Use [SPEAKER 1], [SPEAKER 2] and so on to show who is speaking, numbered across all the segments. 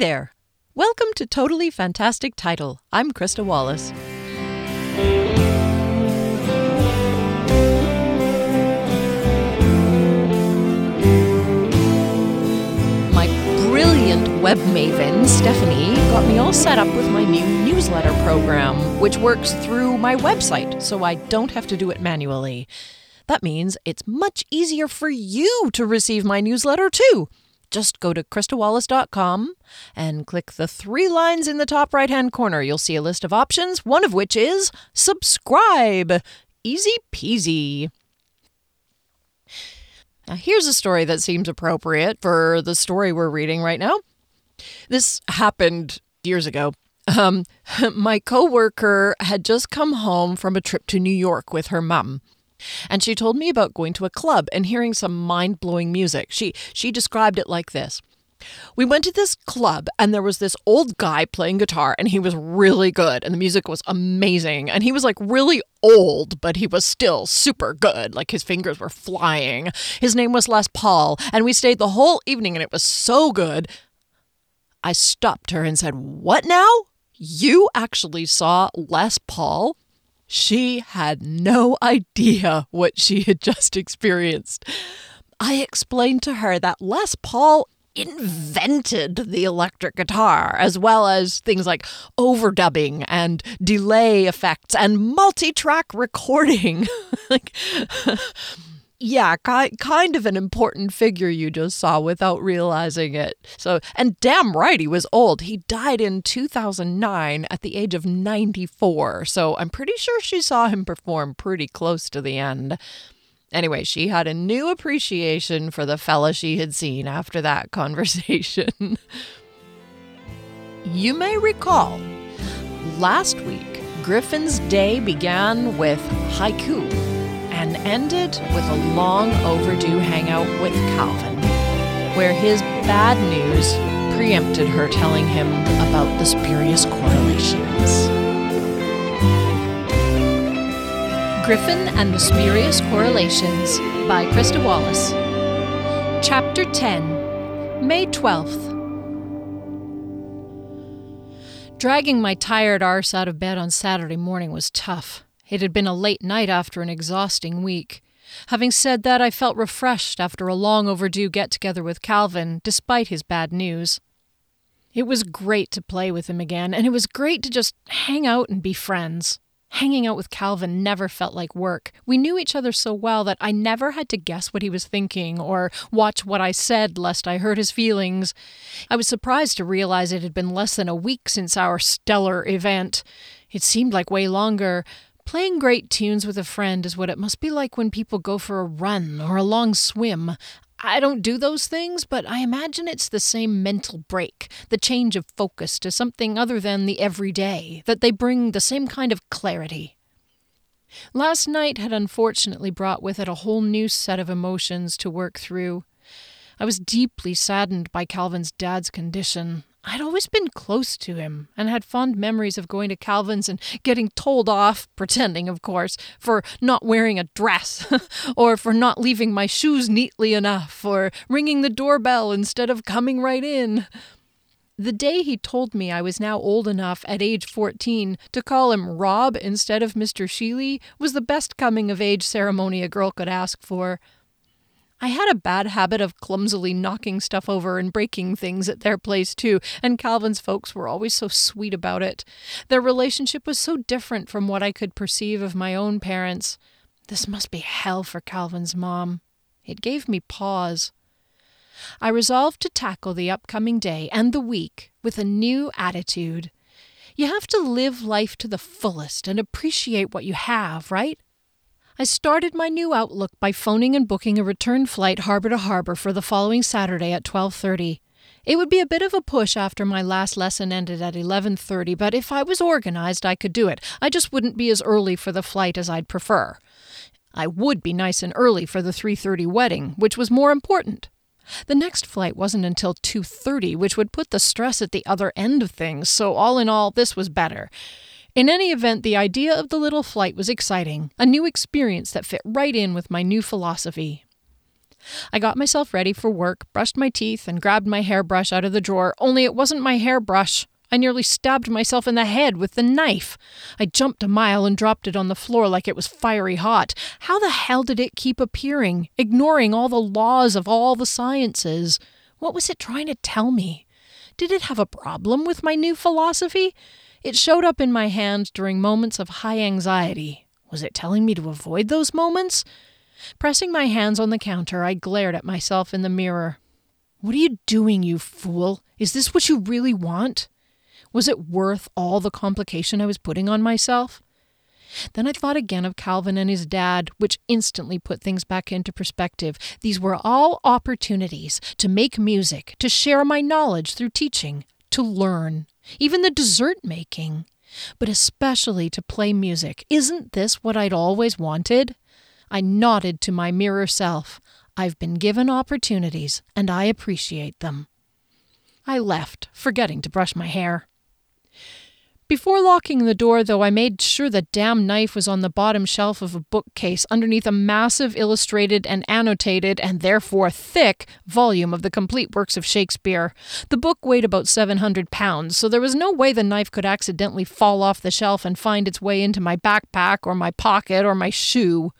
[SPEAKER 1] there! Welcome to Totally Fantastic Title. I'm Krista Wallace. My brilliant web maven, Stephanie, got me all set up with my new newsletter program, which works through my website, so I don't have to do it manually. That means it's much easier for you to receive my newsletter too. Just go to KristaWallace.com and click the three lines in the top right hand corner. You'll see a list of options, one of which is subscribe. Easy peasy. Now, here's a story that seems appropriate for the story we're reading right now. This happened years ago. Um, my coworker had just come home from a trip to New York with her mum. And she told me about going to a club and hearing some mind-blowing music. She she described it like this. We went to this club and there was this old guy playing guitar and he was really good and the music was amazing and he was like really old but he was still super good like his fingers were flying. His name was Les Paul and we stayed the whole evening and it was so good. I stopped her and said, "What now? You actually saw Les Paul?" She had no idea what she had just experienced. I explained to her that Les Paul invented the electric guitar, as well as things like overdubbing and delay effects and multi track recording. like, yeah, ki- kind of an important figure you just saw without realizing it. So, and damn right, he was old. He died in 2009 at the age of 94. So, I'm pretty sure she saw him perform pretty close to the end. Anyway, she had a new appreciation for the fella she had seen after that conversation. you may recall last week, Griffin's day began with haiku and ended with a long overdue hangout with Calvin, where his bad news preempted her telling him about the spurious correlations. Griffin and the Spurious Correlations by Krista Wallace. Chapter 10 May 12th. Dragging my tired arse out of bed on Saturday morning was tough. It had been a late night after an exhausting week. Having said that, I felt refreshed after a long overdue get together with Calvin, despite his bad news. It was great to play with him again, and it was great to just hang out and be friends. Hanging out with Calvin never felt like work. We knew each other so well that I never had to guess what he was thinking or watch what I said lest I hurt his feelings. I was surprised to realize it had been less than a week since our stellar event. It seemed like way longer, Playing great tunes with a friend is what it must be like when people go for a run or a long swim. I don't do those things, but I imagine it's the same mental break, the change of focus to something other than the everyday, that they bring the same kind of clarity. Last night had unfortunately brought with it a whole new set of emotions to work through. I was deeply saddened by Calvin's dad's condition, I'd always been close to him and had fond memories of going to Calvin's and getting told off, pretending, of course, for not wearing a dress, or for not leaving my shoes neatly enough, or ringing the doorbell instead of coming right in. The day he told me I was now old enough at age 14 to call him Rob instead of Mr. Sheely was the best coming of age ceremony a girl could ask for. I had a bad habit of clumsily knocking stuff over and breaking things at their place, too, and Calvin's folks were always so sweet about it. Their relationship was so different from what I could perceive of my own parents. This must be hell for Calvin's mom. It gave me pause. I resolved to tackle the upcoming day and the week with a new attitude. You have to live life to the fullest and appreciate what you have, right? I started my new outlook by phoning and booking a return flight harbor to harbor for the following Saturday at 12:30. It would be a bit of a push after my last lesson ended at 11:30, but if I was organized, I could do it. I just wouldn't be as early for the flight as I'd prefer. I would be nice and early for the 3:30 wedding, which was more important. The next flight wasn't until 2:30, which would put the stress at the other end of things, so all in all, this was better. In any event, the idea of the little flight was exciting, a new experience that fit right in with my new philosophy. I got myself ready for work, brushed my teeth, and grabbed my hairbrush out of the drawer, only it wasn't my hairbrush. I nearly stabbed myself in the head with the knife. I jumped a mile and dropped it on the floor like it was fiery hot. How the hell did it keep appearing, ignoring all the laws of all the sciences? What was it trying to tell me? Did it have a problem with my new philosophy? It showed up in my hand during moments of high anxiety. Was it telling me to avoid those moments? Pressing my hands on the counter, I glared at myself in the mirror. What are you doing, you fool? Is this what you really want? Was it worth all the complication I was putting on myself? Then I thought again of Calvin and his dad, which instantly put things back into perspective. These were all opportunities to make music, to share my knowledge through teaching, to learn, even the dessert making, but especially to play music. Isn't this what I'd always wanted? I nodded to my mirror self. I've been given opportunities, and I appreciate them. I left, forgetting to brush my hair. Before locking the door, though, I made sure the damn knife was on the bottom shelf of a bookcase underneath a massive illustrated and annotated, and therefore thick, volume of the complete works of Shakespeare. The book weighed about 700 pounds, so there was no way the knife could accidentally fall off the shelf and find its way into my backpack or my pocket or my shoe.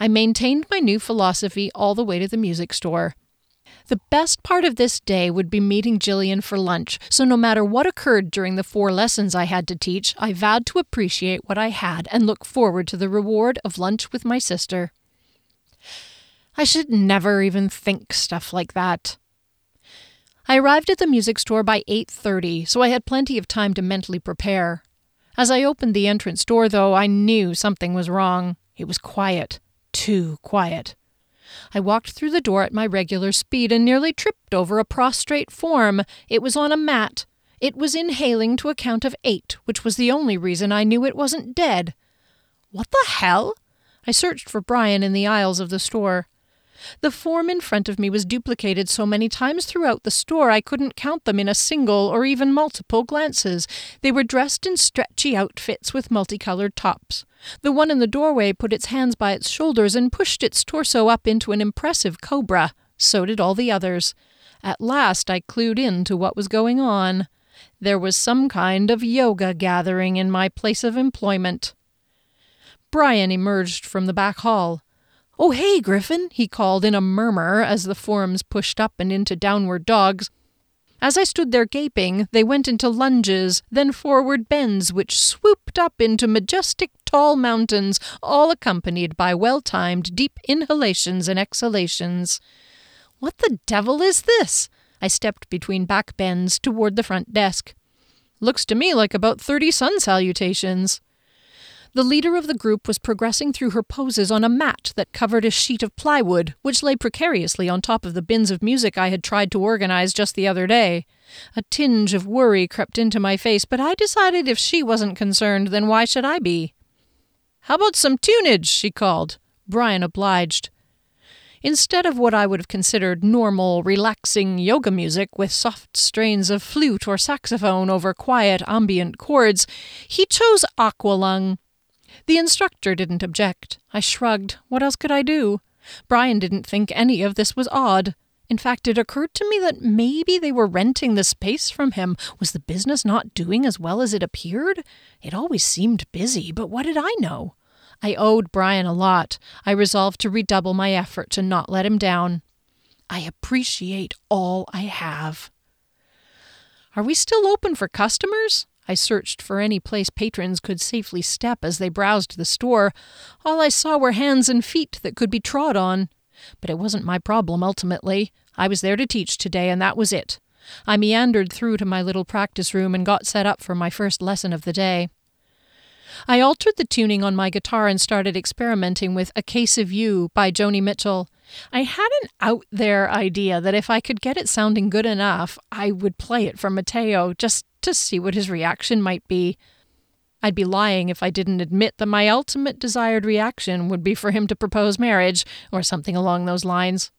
[SPEAKER 1] I maintained my new philosophy all the way to the music store. The best part of this day would be meeting Jillian for lunch, so no matter what occurred during the four lessons I had to teach, I vowed to appreciate what I had and look forward to the reward of lunch with my sister. I should never even think stuff like that. I arrived at the music store by 8:30, so I had plenty of time to mentally prepare. As I opened the entrance door, though, I knew something was wrong. It was quiet, too quiet. I walked through the door at my regular speed and nearly tripped over a prostrate form. It was on a mat. It was inhaling to a count of eight, which was the only reason I knew it wasn't dead. What the hell? I searched for Brian in the aisles of the store. The form in front of me was duplicated so many times throughout the store I couldn't count them in a single or even multiple glances. They were dressed in stretchy outfits with multicolored tops. The one in the doorway put its hands by its shoulders and pushed its torso up into an impressive cobra. So did all the others. At last I clued in to what was going on. There was some kind of yoga gathering in my place of employment. Brian emerged from the back hall. Oh, hey, Griffin, he called in a murmur as the forms pushed up and into downward dogs. As I stood there gaping, they went into lunges, then forward bends, which swooped up into majestic tall mountains, all accompanied by well timed deep inhalations and exhalations. What the devil is this? I stepped between back bends toward the front desk. Looks to me like about thirty sun salutations. The leader of the group was progressing through her poses on a mat that covered a sheet of plywood, which lay precariously on top of the bins of music I had tried to organize just the other day. A tinge of worry crept into my face, but I decided if she wasn't concerned, then why should I be? How about some tunage? she called. Brian obliged. Instead of what I would have considered normal, relaxing yoga music with soft strains of flute or saxophone over quiet, ambient chords, he chose aqualung, the instructor didn't object. I shrugged. What else could I do? Brian didn't think any of this was odd. In fact, it occurred to me that maybe they were renting the space from him. Was the business not doing as well as it appeared? It always seemed busy, but what did I know? I owed Brian a lot. I resolved to redouble my effort to not let him down. I appreciate all I have. Are we still open for customers? I searched for any place patrons could safely step as they browsed the store. All I saw were hands and feet that could be trod on. But it wasn't my problem ultimately. I was there to teach today, and that was it. I meandered through to my little practice room and got set up for my first lesson of the day. I altered the tuning on my guitar and started experimenting with A Case of You by Joni Mitchell. I had an out there idea that if I could get it sounding good enough, I would play it for Mateo just to see what his reaction might be. I'd be lying if I didn't admit that my ultimate desired reaction would be for him to propose marriage, or something along those lines.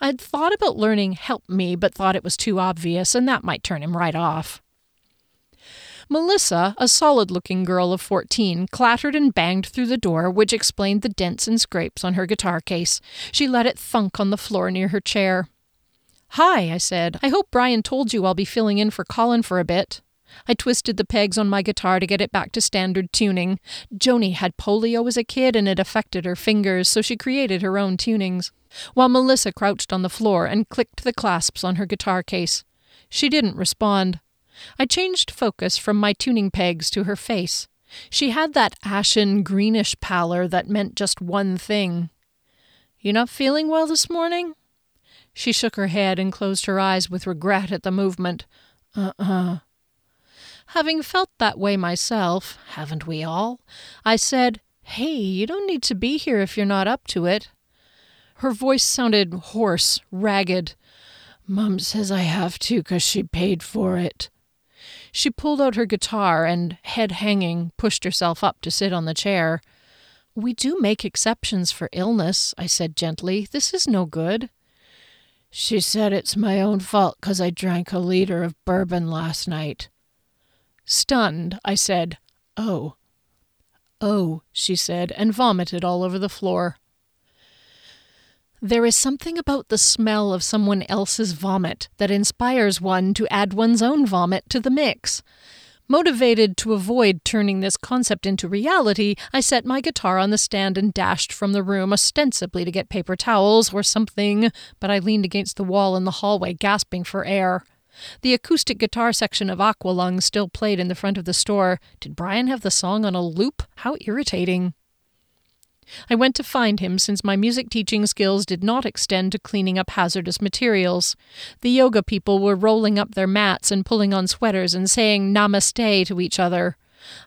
[SPEAKER 1] I'd thought about learning Help Me, but thought it was too obvious, and that might turn him right off. Melissa, a solid looking girl of 14, clattered and banged through the door, which explained the dents and scrapes on her guitar case. She let it thunk on the floor near her chair. Hi, I said. I hope Brian told you I'll be filling in for Colin for a bit. I twisted the pegs on my guitar to get it back to standard tuning. Joni had polio as a kid and it affected her fingers, so she created her own tunings. While Melissa crouched on the floor and clicked the clasps on her guitar case. She didn't respond. I changed focus from my tuning pegs to her face. She had that ashen, greenish pallor that meant just one thing. You not feeling well this morning? She shook her head and closed her eyes with regret at the movement. Uh uh-uh. uh Having felt that way myself, haven't we all? I said, Hey, you don't need to be here if you're not up to it. Her voice sounded hoarse, ragged. Mum says I have to because she paid for it. She pulled out her guitar and, head hanging, pushed herself up to sit on the chair. We do make exceptions for illness, I said gently. This is no good. She said it's my own fault because I drank a liter of bourbon last night. Stunned, I said, Oh. Oh, she said, and vomited all over the floor. There is something about the smell of someone else's vomit that inspires one to add one's own vomit to the mix. Motivated to avoid turning this concept into reality, I set my guitar on the stand and dashed from the room, ostensibly to get paper towels or something, but I leaned against the wall in the hallway, gasping for air. The acoustic guitar section of Aqualung still played in the front of the store. Did Brian have the song on a loop? How irritating. I went to find him since my music teaching skills did not extend to cleaning up hazardous materials. The yoga people were rolling up their mats and pulling on sweaters and saying namaste to each other.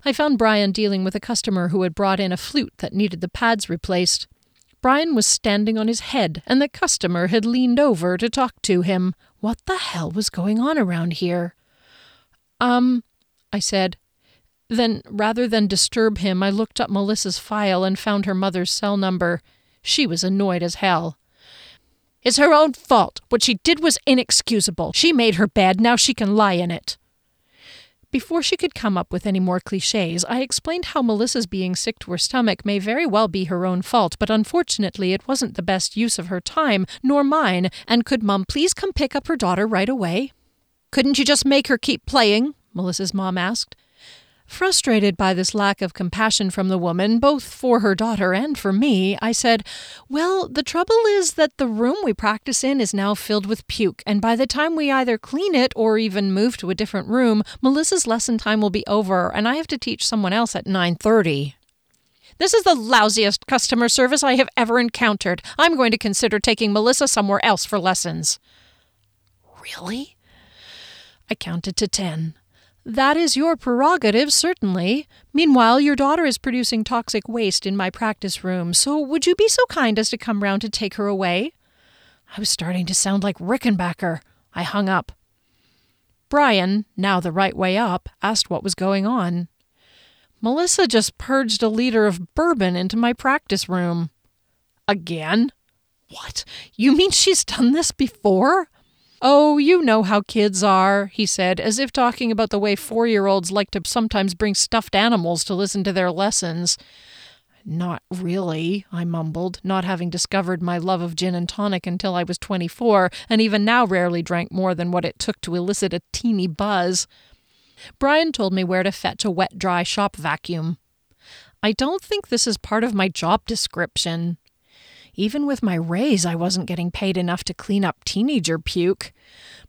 [SPEAKER 1] I found Brian dealing with a customer who had brought in a flute that needed the pads replaced. Brian was standing on his head, and the customer had leaned over to talk to him. What the hell was going on around here? Um, I said. Then, rather than disturb him, I looked up Melissa's file and found her mother's cell number. She was annoyed as hell. It's her own fault. What she did was inexcusable. She made her bed, now she can lie in it. Before she could come up with any more cliches, I explained how Melissa's being sick to her stomach may very well be her own fault, but unfortunately it wasn't the best use of her time, nor mine, and could Mum please come pick up her daughter right away? Couldn't you just make her keep playing? Melissa's mom asked. Frustrated by this lack of compassion from the woman, both for her daughter and for me, I said, Well, the trouble is that the room we practice in is now filled with puke, and by the time we either clean it or even move to a different room, Melissa's lesson time will be over, and I have to teach someone else at 9:30. This is the lousiest customer service I have ever encountered. I'm going to consider taking Melissa somewhere else for lessons. Really? I counted to ten. That is your prerogative, certainly. Meanwhile, your daughter is producing toxic waste in my practice room, so would you be so kind as to come round to take her away? I was starting to sound like Rickenbacker. I hung up. Brian, now the right way up, asked what was going on. Melissa just purged a liter of bourbon into my practice room. Again? What? You mean she's done this before? Oh, you know how kids are, he said, as if talking about the way four year olds like to sometimes bring stuffed animals to listen to their lessons. Not really, I mumbled, not having discovered my love of gin and tonic until I was 24, and even now rarely drank more than what it took to elicit a teeny buzz. Brian told me where to fetch a wet, dry shop vacuum. I don't think this is part of my job description. Even with my raise, I wasn't getting paid enough to clean up teenager puke.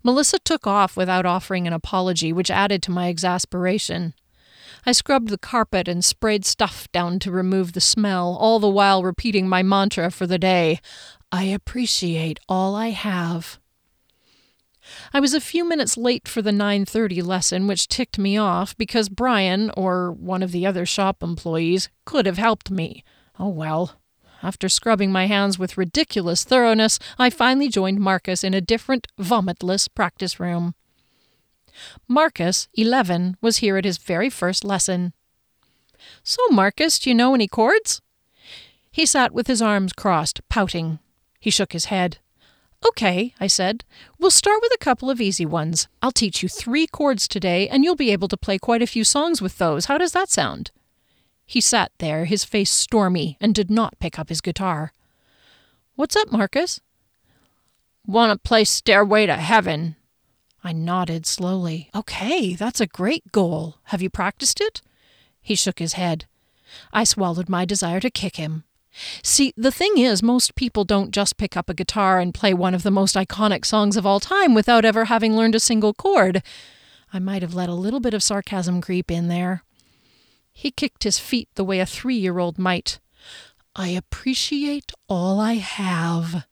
[SPEAKER 1] Melissa took off without offering an apology, which added to my exasperation. I scrubbed the carpet and sprayed stuff down to remove the smell, all the while repeating my mantra for the day I appreciate all I have. I was a few minutes late for the 9:30 lesson, which ticked me off because Brian or one of the other shop employees could have helped me. Oh well. After scrubbing my hands with ridiculous thoroughness, I finally joined Marcus in a different, vomitless practice room. Marcus, 11, was here at his very first lesson. So, Marcus, do you know any chords? He sat with his arms crossed, pouting. He shook his head. Okay, I said. We'll start with a couple of easy ones. I'll teach you three chords today, and you'll be able to play quite a few songs with those. How does that sound? He sat there, his face stormy, and did not pick up his guitar. What's up, Marcus?
[SPEAKER 2] Want to play Stairway to Heaven?
[SPEAKER 1] I nodded slowly. Okay, that's a great goal. Have you practiced it? He shook his head. I swallowed my desire to kick him. See, the thing is, most people don't just pick up a guitar and play one of the most iconic songs of all time without ever having learned a single chord. I might have let a little bit of sarcasm creep in there. He kicked his feet the way a three year old might. I appreciate all I have.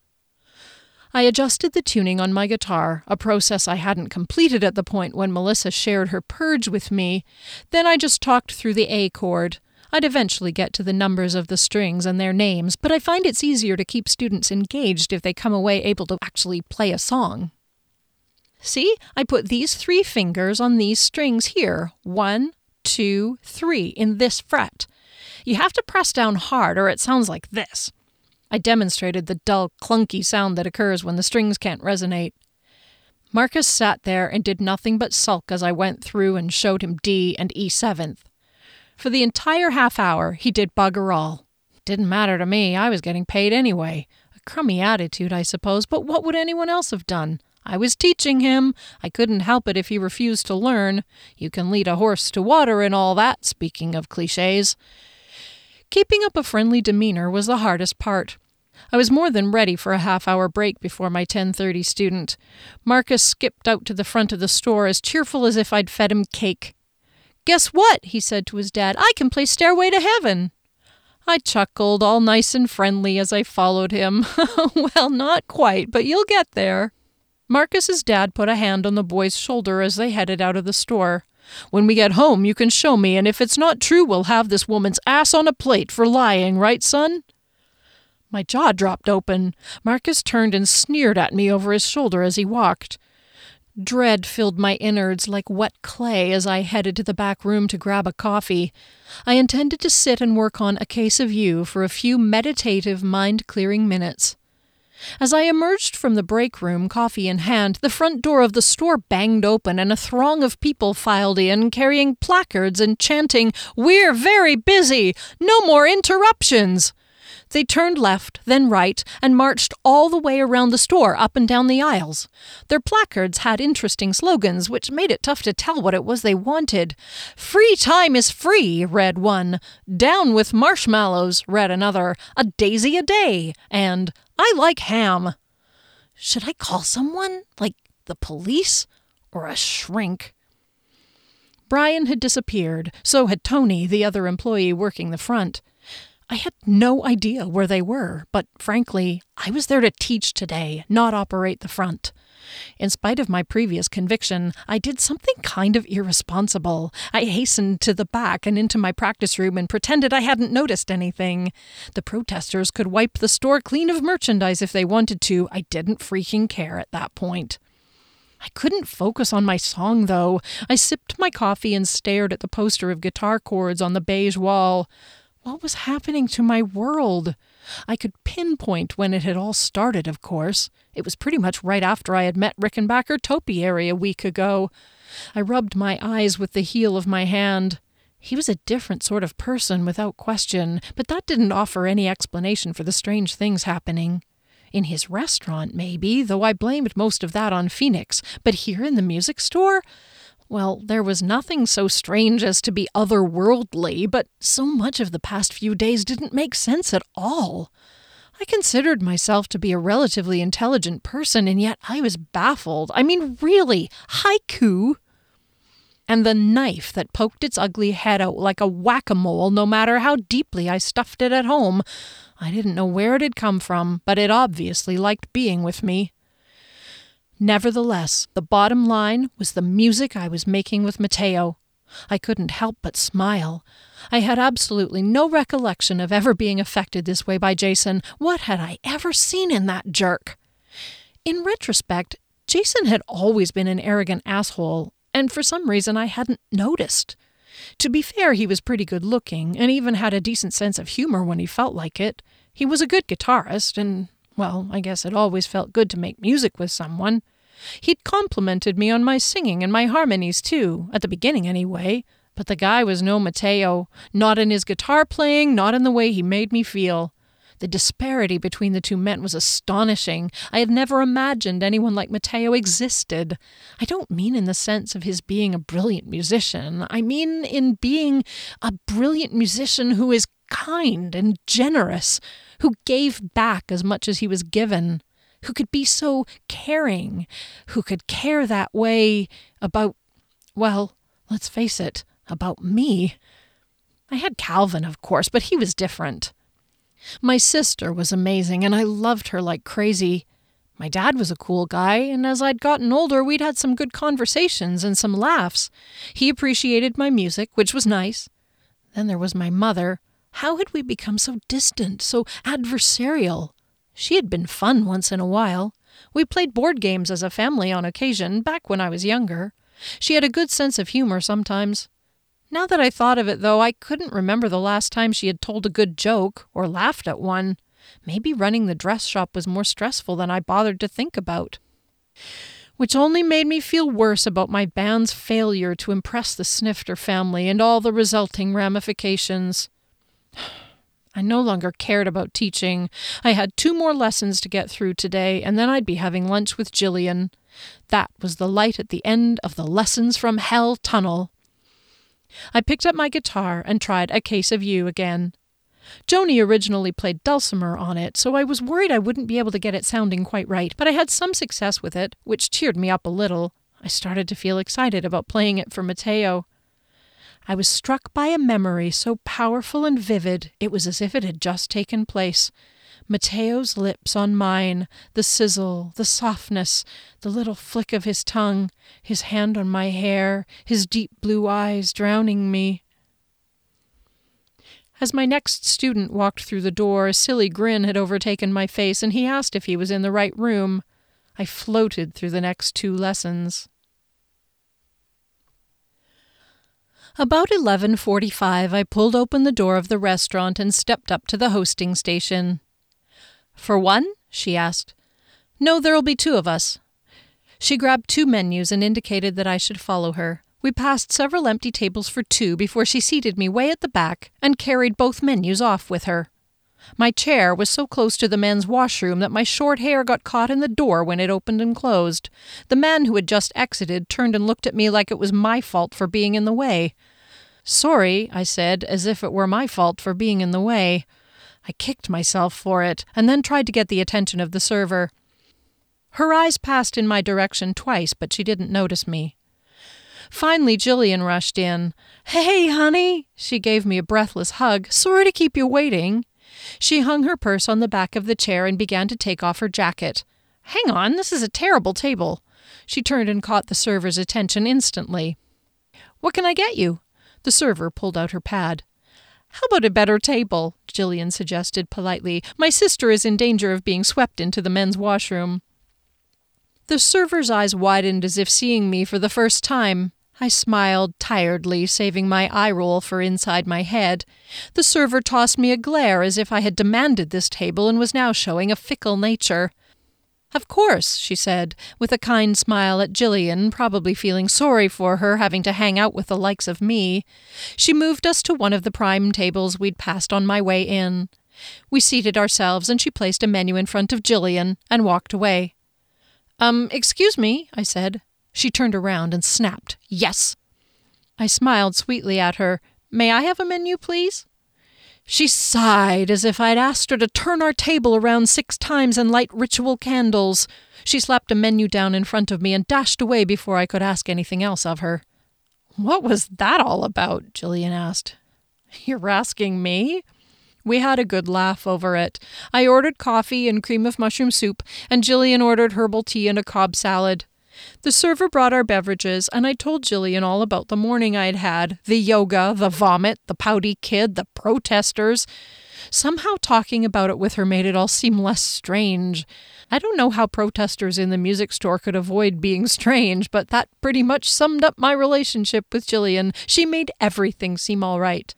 [SPEAKER 1] I adjusted the tuning on my guitar, a process I hadn't completed at the point when Melissa shared her purge with me. Then I just talked through the A chord. I'd eventually get to the numbers of the strings and their names, but I find it's easier to keep students engaged if they come away able to actually play a song. See, I put these three fingers on these strings here one, two, three, in this fret. You have to press down hard or it sounds like this. I demonstrated the dull, clunky sound that occurs when the strings can't resonate. Marcus sat there and did nothing but sulk as I went through and showed him D and E seventh. For the entire half hour, he did bugger all. Didn't matter to me, I was getting paid anyway. A crummy attitude, I suppose, but what would anyone else have done? I was teaching him. I couldn't help it if he refused to learn. You can lead a horse to water and all that, speaking of cliches. Keeping up a friendly demeanor was the hardest part. I was more than ready for a half hour break before my 10:30 student. Marcus skipped out to the front of the store as cheerful as if I'd fed him cake. Guess what? he said to his dad. I can play Stairway to Heaven. I chuckled, all nice and friendly, as I followed him. well, not quite, but you'll get there. Marcus's dad put a hand on the boy's shoulder as they headed out of the store. When we get home, you can show me, and if it's not true, we'll have this woman's ass on a plate for lying, right, son? My jaw dropped open. Marcus turned and sneered at me over his shoulder as he walked. Dread filled my innards like wet clay as I headed to the back room to grab a coffee. I intended to sit and work on A Case of You for a few meditative, mind clearing minutes. As I emerged from the break room, coffee in hand, the front door of the store banged open and a throng of people filed in, carrying placards and chanting, We're very busy! No more interruptions! They turned left, then right, and marched all the way around the store, up and down the aisles. Their placards had interesting slogans, which made it tough to tell what it was they wanted. Free time is free, read one. Down with marshmallows, read another. A daisy a day, and I like ham. Should I call someone? Like the police? Or a shrink? Brian had disappeared, so had Tony, the other employee working the front. I had no idea where they were, but frankly, I was there to teach today, not operate the front. In spite of my previous conviction, I did something kind of irresponsible. I hastened to the back and into my practice room and pretended I hadn't noticed anything. The protesters could wipe the store clean of merchandise if they wanted to. I didn't freaking care at that point. I couldn't focus on my song, though. I sipped my coffee and stared at the poster of guitar chords on the beige wall. What was happening to my world? I could pinpoint when it had all started, of course. It was pretty much right after I had met Rickenbacker topiary a week ago. I rubbed my eyes with the heel of my hand. He was a different sort of person, without question, but that didn't offer any explanation for the strange things happening. In his restaurant, maybe, though I blamed most of that on Phoenix, but here in the music store? Well, there was nothing so strange as to be otherworldly, but so much of the past few days didn't make sense at all. I considered myself to be a relatively intelligent person, and yet I was baffled. I mean, really, haiku? And the knife that poked its ugly head out like a whack a mole, no matter how deeply I stuffed it at home. I didn't know where it had come from, but it obviously liked being with me. Nevertheless, the bottom line was the music I was making with Mateo. I couldn't help but smile. I had absolutely no recollection of ever being affected this way by Jason. What had I ever seen in that jerk? In retrospect, Jason had always been an arrogant asshole, and for some reason I hadn't noticed. To be fair, he was pretty good looking, and even had a decent sense of humor when he felt like it. He was a good guitarist, and Well, I guess it always felt good to make music with someone. He'd complimented me on my singing and my harmonies, too, at the beginning anyway. But the guy was no Mateo, not in his guitar playing, not in the way he made me feel. The disparity between the two men was astonishing. I had never imagined anyone like Mateo existed. I don't mean in the sense of his being a brilliant musician. I mean in being a brilliant musician who is kind and generous, who gave back as much as he was given, who could be so caring, who could care that way about, well, let's face it, about me. I had Calvin, of course, but he was different. My sister was amazing, and I loved her like crazy. My dad was a cool guy, and as I'd gotten older, we'd had some good conversations and some laughs. He appreciated my music, which was nice. Then there was my mother. How had we become so distant, so adversarial? She had been fun once in a while. We played board games as a family on occasion, back when I was younger. She had a good sense of humor sometimes. Now that I thought of it, though, I couldn't remember the last time she had told a good joke or laughed at one. Maybe running the dress shop was more stressful than I bothered to think about. Which only made me feel worse about my band's failure to impress the Snifter family and all the resulting ramifications. I no longer cared about teaching. I had two more lessons to get through today, and then I'd be having lunch with Jillian. That was the light at the end of the Lessons from Hell tunnel. I picked up my guitar and tried A Case of You again. Joni originally played dulcimer on it, so I was worried I wouldn't be able to get it sounding quite right, but I had some success with it, which cheered me up a little. I started to feel excited about playing it for Mateo. I was struck by a memory so powerful and vivid it was as if it had just taken place. Mateo's lips on mine, the sizzle, the softness, the little flick of his tongue, his hand on my hair, his deep blue eyes drowning me. As my next student walked through the door, a silly grin had overtaken my face, and he asked if he was in the right room. I floated through the next two lessons. About 11:45 I pulled open the door of the restaurant and stepped up to the hosting station. For one? she asked. No, there'll be two of us. She grabbed two menus and indicated that I should follow her. We passed several empty tables for two before she seated me way at the back and carried both menus off with her. My chair was so close to the men's washroom that my short hair got caught in the door when it opened and closed. The man who had just exited turned and looked at me like it was my fault for being in the way. Sorry, I said, as if it were my fault for being in the way. I kicked myself for it, and then tried to get the attention of the server. Her eyes passed in my direction twice, but she didn't notice me. Finally, Jillian rushed in. Hey, honey! She gave me a breathless hug. Sorry to keep you waiting. She hung her purse on the back of the chair and began to take off her jacket. Hang on, this is a terrible table. She turned and caught the server's attention instantly. What can I get you? The server pulled out her pad. How about a better table? Jillian suggested politely. My sister is in danger of being swept into the men's washroom. The server's eyes widened as if seeing me for the first time. I smiled tiredly, saving my eye roll for inside my head. The server tossed me a glare as if I had demanded this table and was now showing a fickle nature. Of course, she said, with a kind smile at Jillian, probably feeling sorry for her having to hang out with the likes of me. She moved us to one of the prime tables we'd passed on my way in. We seated ourselves, and she placed a menu in front of Jillian and walked away. Um, excuse me, I said. She turned around and snapped, Yes. I smiled sweetly at her. May I have a menu, please? She sighed as if I'd asked her to turn our table around six times and light ritual candles. She slapped a menu down in front of me and dashed away before I could ask anything else of her. What was that all about? Jillian asked. You're asking me? We had a good laugh over it. I ordered coffee and cream of mushroom soup, and Jillian ordered herbal tea and a Cobb salad. The server brought our beverages, and I told Jillian all about the morning I'd had the yoga, the vomit, the pouty kid, the protesters. Somehow talking about it with her made it all seem less strange. I don't know how protesters in the music store could avoid being strange, but that pretty much summed up my relationship with Jillian. She made everything seem all right.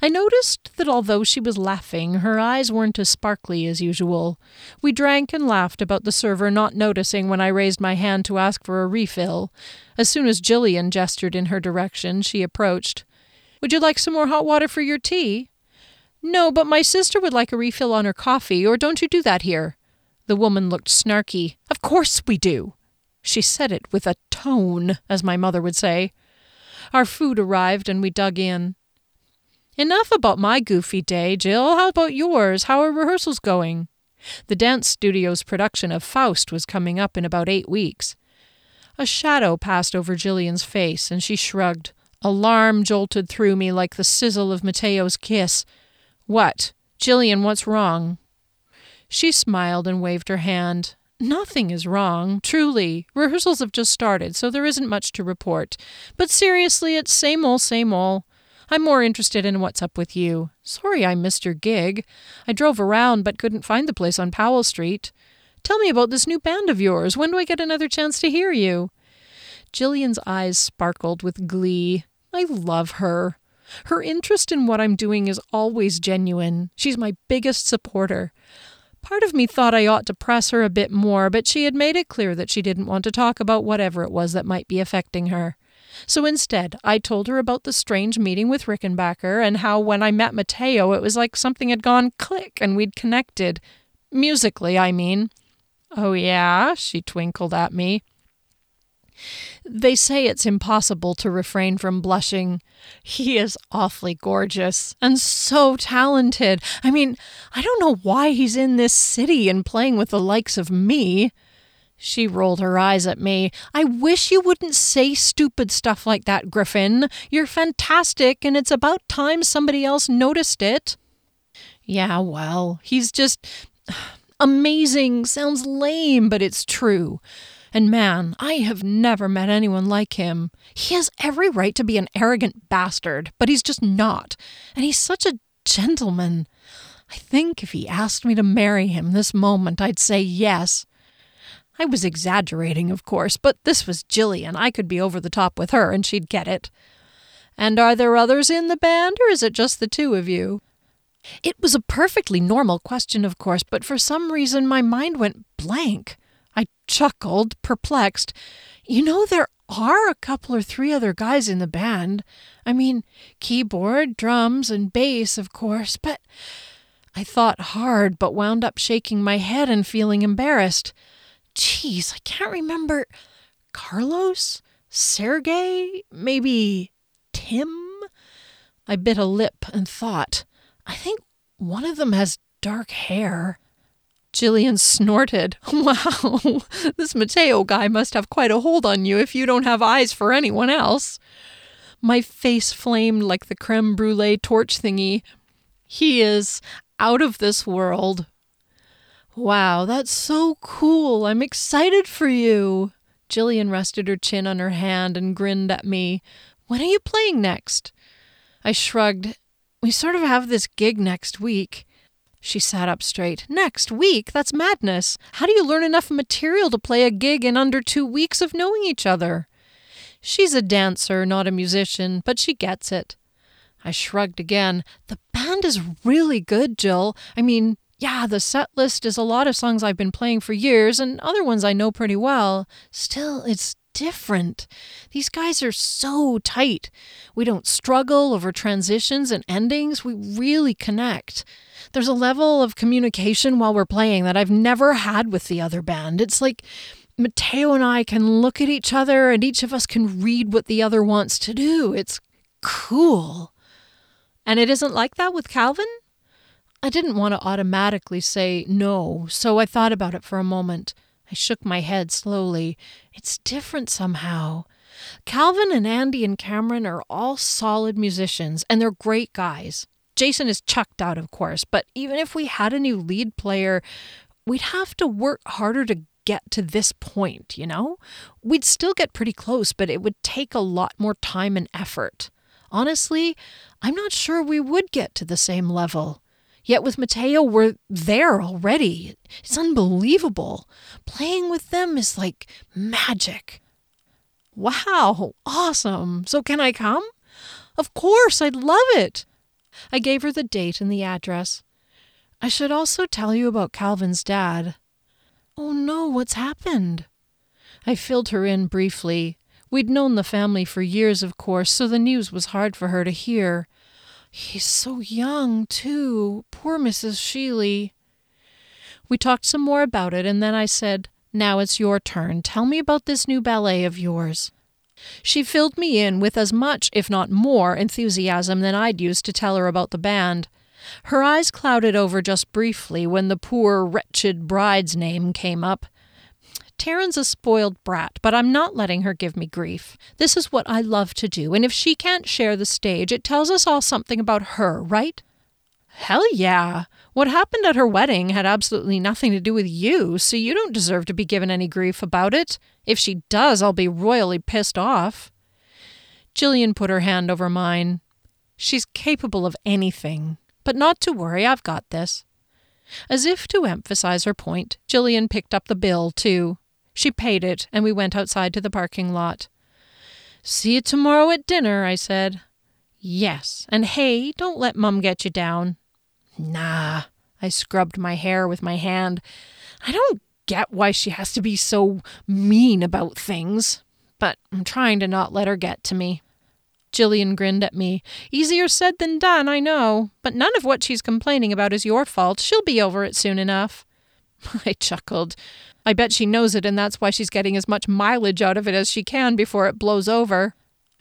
[SPEAKER 1] I noticed that although she was laughing, her eyes weren't as sparkly as usual. We drank and laughed about the server not noticing when I raised my hand to ask for a refill. As soon as Jillian gestured in her direction, she approached. Would you like some more hot water for your tea? No, but my sister would like a refill on her coffee, or don't you do that here? The woman looked snarky. Of course we do. She said it with a tone, as my mother would say. Our food arrived and we dug in. Enough about my goofy day, Jill. How about yours? How are rehearsals going? The dance studio's production of Faust was coming up in about eight weeks. A shadow passed over Jillian's face, and she shrugged. Alarm jolted through me like the sizzle of Mateo's kiss. What? Jillian, what's wrong? She smiled and waved her hand. Nothing is wrong, truly. Rehearsals have just started, so there isn't much to report. But seriously, it's same ol', same ol'. I'm more interested in what's up with you. Sorry I missed your gig. I drove around but couldn't find the place on Powell Street. Tell me about this new band of yours. When do I get another chance to hear you? Jillian's eyes sparkled with glee. I love her. Her interest in what I'm doing is always genuine. She's my biggest supporter. Part of me thought I ought to press her a bit more, but she had made it clear that she didn't want to talk about whatever it was that might be affecting her. So instead, I told her about the strange meeting with Rickenbacker and how when I met Mateo, it was like something had gone click and we'd connected. Musically, I mean. Oh, yeah? She twinkled at me. They say it's impossible to refrain from blushing. He is awfully gorgeous and so talented. I mean, I don't know why he's in this city and playing with the likes of me. She rolled her eyes at me. I wish you wouldn't say stupid stuff like that, Griffin. You're fantastic, and it's about time somebody else noticed it. Yeah, well, he's just amazing. Sounds lame, but it's true. And man, I have never met anyone like him. He has every right to be an arrogant bastard, but he's just not. And he's such a gentleman. I think if he asked me to marry him this moment, I'd say yes. I was exaggerating, of course, but this was Jillian. I could be over the top with her and she'd get it. And are there others in the band, or is it just the two of you? It was a perfectly normal question, of course, but for some reason my mind went blank. I chuckled, perplexed. You know, there are a couple or three other guys in the band. I mean, keyboard, drums, and bass, of course, but I thought hard, but wound up shaking my head and feeling embarrassed. Geez, I can't remember. Carlos? Sergey? Maybe Tim? I bit a lip and thought. I think one of them has dark hair. Jillian snorted. Wow, this Mateo guy must have quite a hold on you if you don't have eyes for anyone else. My face flamed like the creme brulee torch thingy. He is out of this world. Wow, that's so cool. I'm excited for you. Jillian rested her chin on her hand and grinned at me. When are you playing next? I shrugged. We sort of have this gig next week. She sat up straight. Next week? That's madness. How do you learn enough material to play a gig in under two weeks of knowing each other? She's a dancer, not a musician, but she gets it. I shrugged again. The band is really good, Jill. I mean, yeah, the set list is a lot of songs I've been playing for years and other ones I know pretty well. Still, it's different. These guys are so tight. We don't struggle over transitions and endings, we really connect. There's a level of communication while we're playing that I've never had with the other band. It's like Mateo and I can look at each other and each of us can read what the other wants to do. It's cool. And it isn't like that with Calvin? I didn't want to automatically say no, so I thought about it for a moment. I shook my head slowly. It's different somehow. Calvin and Andy and Cameron are all solid musicians, and they're great guys. Jason is chucked out, of course, but even if we had a new lead player, we'd have to work harder to get to this point, you know? We'd still get pretty close, but it would take a lot more time and effort. Honestly, I'm not sure we would get to the same level. Yet with Mateo, we're there already. It's unbelievable. Playing with them is like magic. Wow, awesome. So can I come? Of course, I'd love it. I gave her the date and the address. I should also tell you about Calvin's dad. Oh no, what's happened? I filled her in briefly. We'd known the family for years, of course, so the news was hard for her to hear. He's so young, too. Poor Mrs. Sheely. We talked some more about it, and then I said, Now it's your turn. Tell me about this new ballet of yours. She filled me in with as much, if not more, enthusiasm than I'd used to tell her about the band. Her eyes clouded over just briefly when the poor, wretched bride's name came up. Taryn's a spoiled brat, but I'm not letting her give me grief. This is what I love to do, and if she can't share the stage, it tells us all something about her, right? Hell yeah. What happened at her wedding had absolutely nothing to do with you, so you don't deserve to be given any grief about it. If she does, I'll be royally pissed off. Jillian put her hand over mine. She's capable of anything. But not to worry, I've got this. As if to emphasize her point, Jillian picked up the bill, too. She paid it, and we went outside to the parking lot. See you tomorrow at dinner, I said. Yes, and hey, don't let Mum get you down. Nah, I scrubbed my hair with my hand. I don't get why she has to be so mean about things, but I'm trying to not let her get to me. Jillian grinned at me. Easier said than done, I know, but none of what she's complaining about is your fault. She'll be over it soon enough. I chuckled. I bet she knows it, and that's why she's getting as much mileage out of it as she can before it blows over.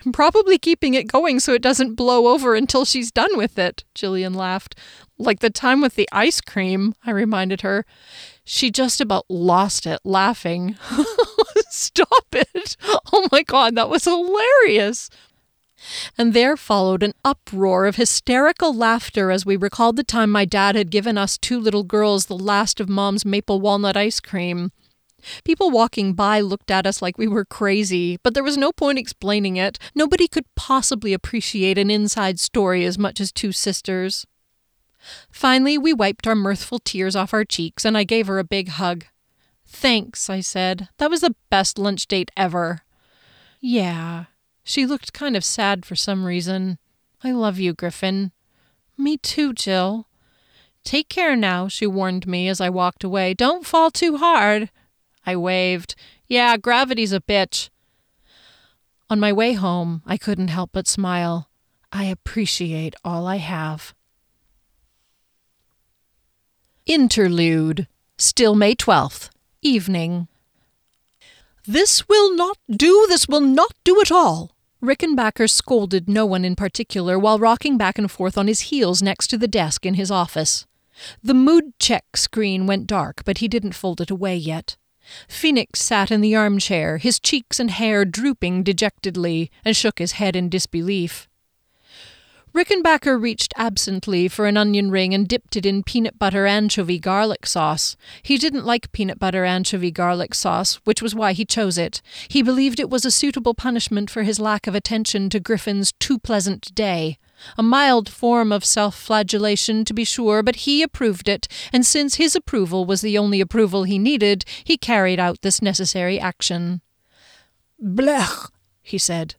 [SPEAKER 1] I'm probably keeping it going so it doesn't blow over until she's done with it, Jillian laughed. Like the time with the ice cream, I reminded her. She just about lost it laughing. Stop it! Oh my god, that was hilarious! And there followed an uproar of hysterical laughter as we recalled the time my dad had given us two little girls the last of Mom's maple walnut ice cream. People walking by looked at us like we were crazy, but there was no point explaining it. Nobody could possibly appreciate an inside story as much as two sisters. Finally, we wiped our mirthful tears off our cheeks, and I gave her a big hug. Thanks, I said. That was the best lunch date ever. Yeah, she looked kind of sad for some reason. I love you, Griffin. Me too, Jill. Take care now, she warned me as I walked away. Don't fall too hard. I waved. Yeah, gravity's a bitch. On my way home, I couldn't help but smile. I appreciate all I have. Interlude. Still May 12th. Evening. This will not do, this will not do at all. Rickenbacker scolded no one in particular while rocking back and forth on his heels next to the desk in his office. The mood check screen went dark, but he didn't fold it away yet. Phoenix sat in the armchair, his cheeks and hair drooping dejectedly, and shook his head in disbelief. Rickenbacker reached absently for an onion ring and dipped it in peanut butter anchovy garlic sauce. He didn't like peanut butter anchovy garlic sauce, which was why he chose it. He believed it was a suitable punishment for his lack of attention to Griffin's too pleasant day. A mild form of self flagellation, to be sure, but he approved it, and since his approval was the only approval he needed, he carried out this necessary action. Blech, he said.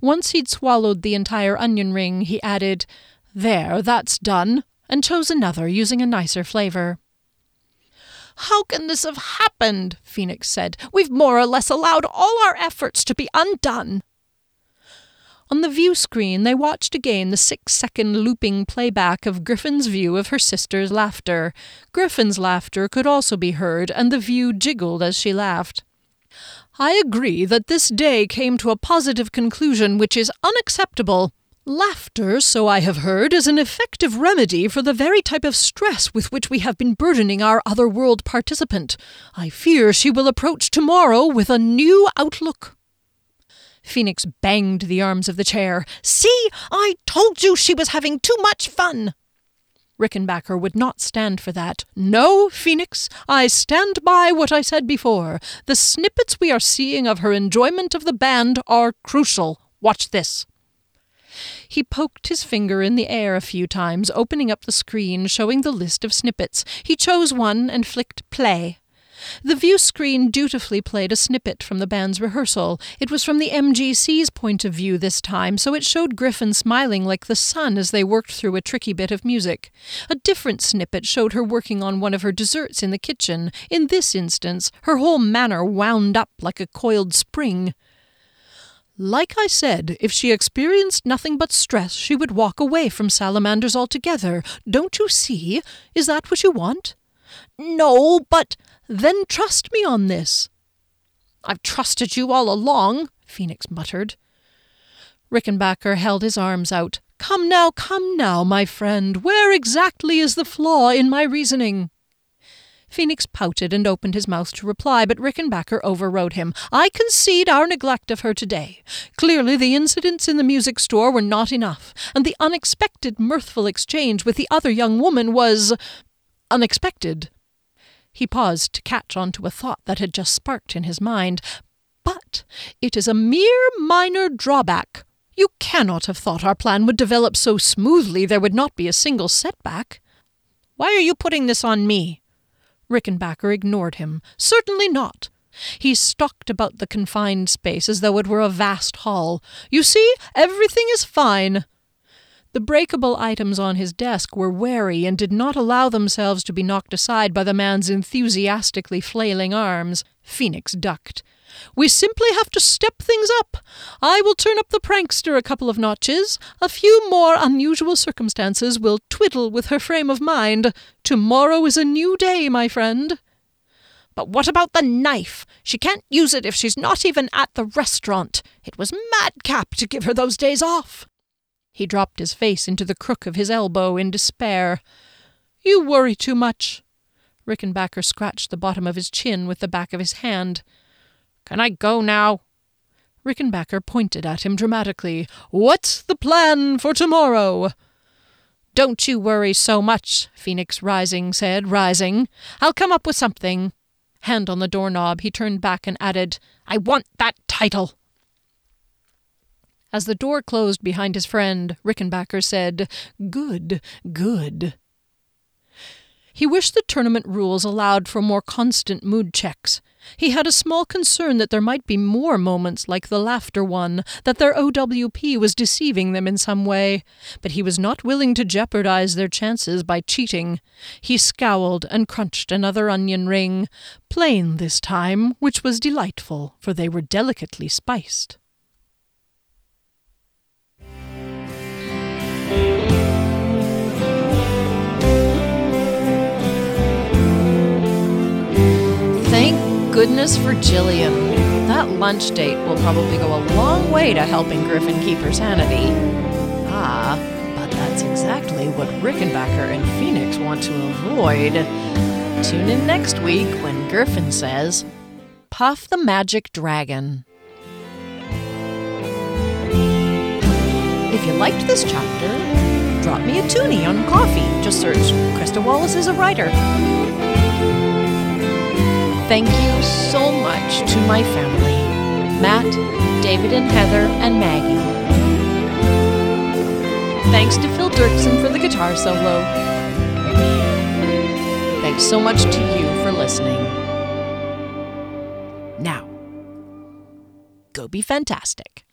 [SPEAKER 1] Once he'd swallowed the entire onion ring, he added, There, that's done, and chose another, using a nicer flavor. How can this have happened? Phoenix said. We've more or less allowed all our efforts to be undone. On the view screen, they watched again the six second looping playback of Griffin's view of her sister's laughter. Griffin's laughter could also be heard, and the view jiggled as she laughed. I agree that this day came to a positive conclusion which is unacceptable. Laughter, so I have heard, is an effective remedy for the very type of stress with which we have been burdening our otherworld participant. I fear she will approach tomorrow with a new outlook. Phoenix banged the arms of the chair. See, I told you she was having too much fun. Rickenbacker would not stand for that. No, Phoenix, I stand by what I said before. The snippets we are seeing of her enjoyment of the band are crucial. Watch this. He poked his finger in the air a few times, opening up the screen, showing the list of snippets. He chose one and flicked play. The view screen dutifully played a snippet from the band's rehearsal. It was from the MGC's point of view this time, so it showed Griffin smiling like the sun as they worked through a tricky bit of music. A different snippet showed her working on one of her desserts in the kitchen. In this instance, her whole manner wound up like a coiled spring. Like I said, if she experienced nothing but stress, she would walk away from salamanders altogether. Don't you see? Is that what you want? No, but then trust me on this.
[SPEAKER 2] I've trusted you all along, Phoenix muttered.
[SPEAKER 1] Rickenbacker held his arms out. Come now, come now, my friend. Where exactly is the flaw in my reasoning? Phoenix pouted and opened his mouth to reply, but Rickenbacker overrode him. I concede our neglect of her today. Clearly, the incidents in the music store were not enough, and the unexpected mirthful exchange with the other young woman was unexpected. He paused to catch on to a thought that had just sparked in his mind. But it is a mere minor drawback. You cannot have thought our plan would develop so smoothly there would not be a single setback.
[SPEAKER 2] Why are you putting this on me?
[SPEAKER 1] Rickenbacker ignored him. Certainly not. He stalked about the confined space as though it were a vast hall. You see, everything is fine. The breakable items on his desk were wary and did not allow themselves to be knocked aside by the man's enthusiastically flailing arms. Phoenix ducked. We simply have to step things up. I will turn up the prankster a couple of notches. A few more unusual circumstances will twiddle with her frame of mind. Tomorrow is a new day, my friend.
[SPEAKER 2] But what about the knife? She can't use it if she's not even at the restaurant. It was madcap to give her those days off.
[SPEAKER 1] He dropped his face into the crook of his elbow in despair. You worry too much. Rickenbacker scratched the bottom of his chin with the back of his hand.
[SPEAKER 2] Can I go now?
[SPEAKER 1] Rickenbacker pointed at him dramatically. What's the plan for tomorrow?
[SPEAKER 2] Don't you worry so much, Phoenix Rising said, rising. I'll come up with something. Hand on the doorknob, he turned back and added, I want that title.
[SPEAKER 1] As the door closed behind his friend, Rickenbacker said, Good, good. He wished the tournament rules allowed for more constant mood checks. He had a small concern that there might be more moments like the laughter one, that their OWP was deceiving them in some way, but he was not willing to jeopardize their chances by cheating. He scowled and crunched another onion ring, plain this time, which was delightful, for they were delicately spiced. Goodness for Jillian. That lunch date will probably go a long way to helping Griffin keep her sanity. Ah, but that's exactly what Rickenbacker and Phoenix want to avoid. Tune in next week when Griffin says, Puff the Magic Dragon. If you liked this chapter, drop me a toonie on Ko-fi. Just search Krista Wallace is a writer. Thank you so much to my family Matt, David and Heather, and Maggie. Thanks to Phil Dirksen for the guitar solo. Thanks so much to you for listening. Now, go be fantastic.